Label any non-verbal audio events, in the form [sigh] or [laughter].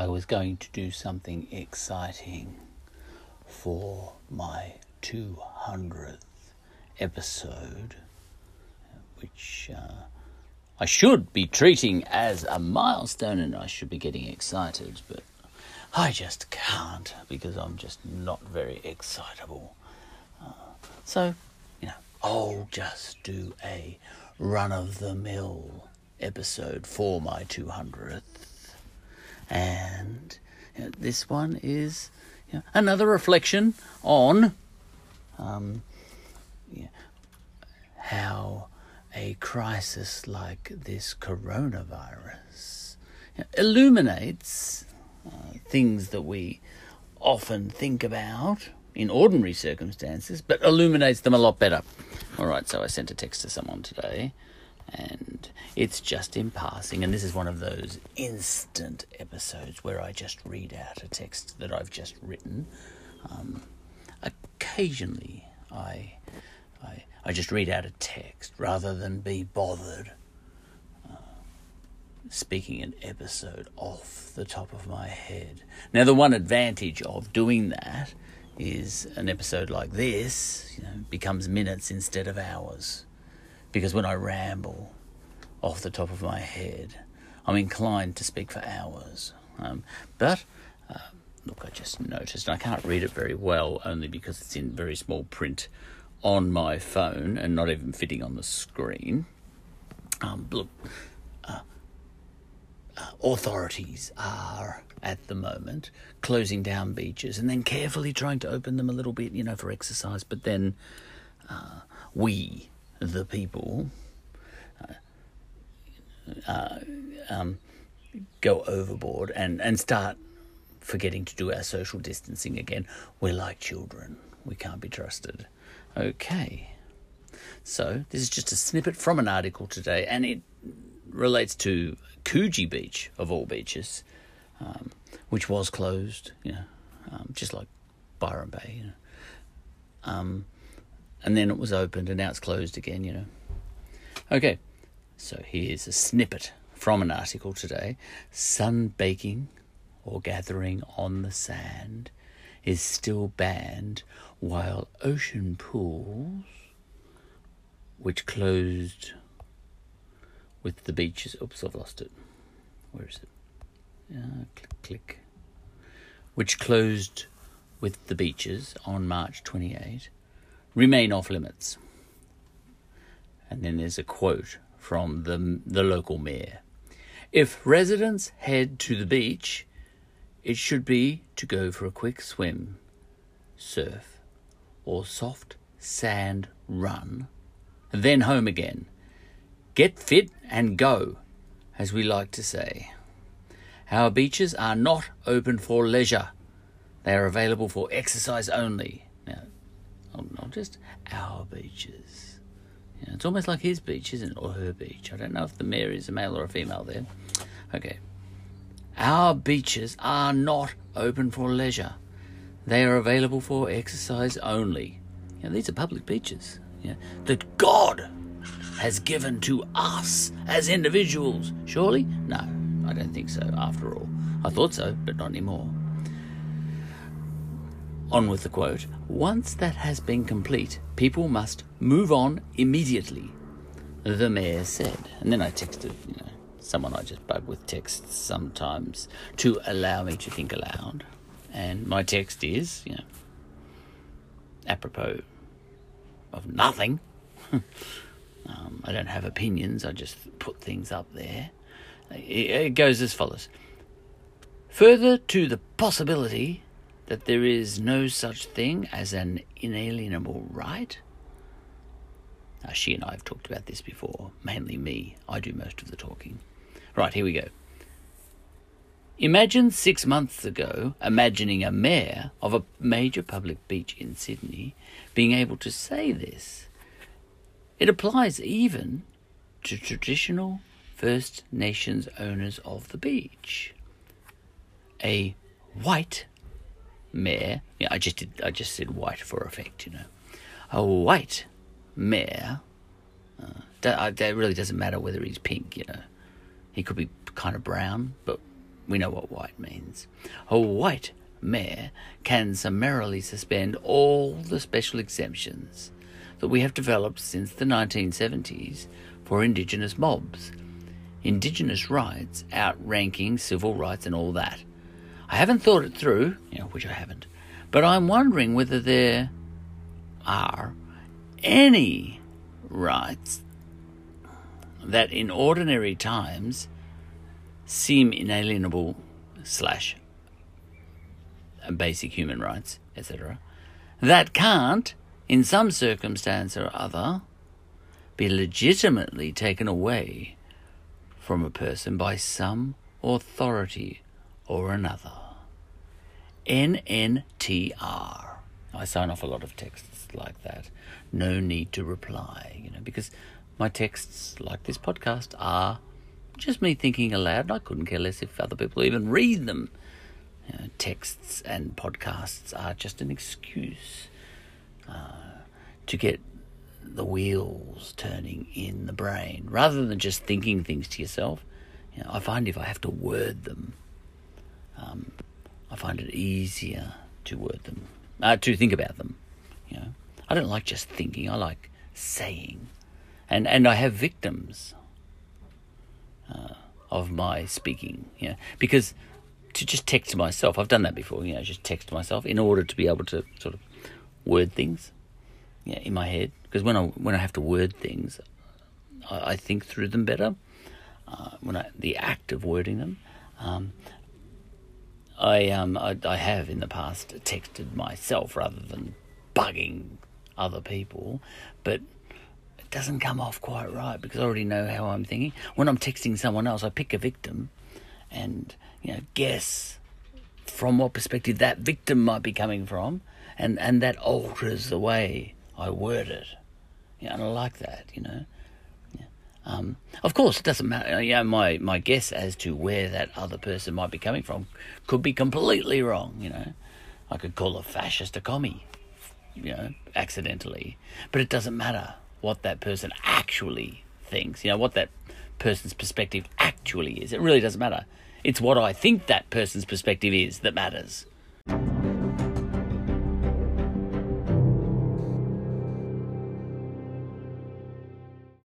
I was going to do something exciting for my 200th episode, which uh, I should be treating as a milestone and I should be getting excited, but I just can't because I'm just not very excitable. Uh, so, you know, I'll just do a run of the mill episode for my 200th. And you know, this one is you know, another reflection on um, how a crisis like this coronavirus illuminates uh, things that we often think about in ordinary circumstances, but illuminates them a lot better. All right, so I sent a text to someone today, and it's just in passing. And this is one of those instant episodes where I just read out a text that I've just written. Um, occasionally, I, I, I just read out a text rather than be bothered uh, speaking an episode off the top of my head. Now, the one advantage of doing that is an episode like this you know, becomes minutes instead of hours. Because when I ramble off the top of my head, I'm inclined to speak for hours. Um, but, uh, look, I just noticed, I can't read it very well only because it's in very small print on my phone and not even fitting on the screen. Um, look, uh, uh, authorities are at the moment closing down beaches and then carefully trying to open them a little bit, you know, for exercise. But then uh, we, the people, uh, uh, um, go overboard and, and start forgetting to do our social distancing again. We're like children, we can't be trusted. Okay. So, this is just a snippet from an article today, and it relates to Coogee Beach, of all beaches, um, which was closed, you know, um, just like Byron Bay, you know. Um, and then it was opened, and now it's closed again, you know. Okay, so here's a snippet from an article today. Sunbaking or gathering on the sand is still banned, while ocean pools, which closed with the beaches. Oops, I've lost it. Where is it? Uh, click, click. Which closed with the beaches on March 28, remain off limits. And then there's a quote from the, the local mayor. If residents head to the beach, it should be to go for a quick swim, surf, or soft sand run, then home again. Get fit and go, as we like to say. Our beaches are not open for leisure. They are available for exercise only. Not just our beaches. Yeah, it's almost like his beach, isn't it? Or her beach. I don't know if the mayor is a male or a female there. Okay. Our beaches are not open for leisure. They are available for exercise only. You know, these are public beaches yeah, that God has given to us as individuals. Surely? No, I don't think so, after all. I thought so, but not anymore. On with the quote. Once that has been complete, people must move on immediately, the mayor said. And then I texted, you know, someone I just bug with texts sometimes to allow me to think aloud. And my text is, you know, apropos of nothing. [laughs] um, I don't have opinions, I just put things up there. It goes as follows Further to the possibility that there is no such thing as an inalienable right. Now, she and I have talked about this before, mainly me. I do most of the talking. Right, here we go. Imagine six months ago imagining a mayor of a major public beach in Sydney being able to say this. It applies even to traditional First Nations owners of the beach. A white mayor. Yeah, I just did. I just said white for effect, you know. A white mayor. Uh, that, uh, that really doesn't matter whether he's pink, you know. He could be kind of brown, but we know what white means. A white mayor can summarily suspend all the special exemptions that we have developed since the 1970s for Indigenous mobs. Indigenous rights outranking civil rights and all that. I haven't thought it through, you know, which I haven't, but I'm wondering whether there are any rights that in ordinary times seem inalienable slash basic human rights, etc., that can't, in some circumstance or other, be legitimately taken away from a person by some authority or another. NNTR. I sign off a lot of texts like that. No need to reply, you know, because my texts, like this podcast, are just me thinking aloud, I couldn't care less if other people even read them. You know, texts and podcasts are just an excuse uh, to get the wheels turning in the brain rather than just thinking things to yourself. You know, I find if I have to word them, um, I find it easier to word them, uh, to think about them. You know, I don't like just thinking. I like saying, and and I have victims uh, of my speaking. You know, because to just text myself, I've done that before. You know, just text myself in order to be able to sort of word things. Yeah, in my head because when I when I have to word things, I, I think through them better. Uh, when I the act of wording them, um, I um I, I have in the past texted myself rather than bugging other people, but it doesn't come off quite right because I already know how I'm thinking. When I'm texting someone else, I pick a victim, and you know guess from what perspective that victim might be coming from, and and that alters the way I word it. Yeah, and I like that, you know. Um, of course, it doesn't matter. You know, my, my guess as to where that other person might be coming from could be completely wrong. You know, I could call a fascist a commie, you know, accidentally, but it doesn't matter what that person actually thinks. You know, what that person's perspective actually is. It really doesn't matter. It's what I think that person's perspective is that matters.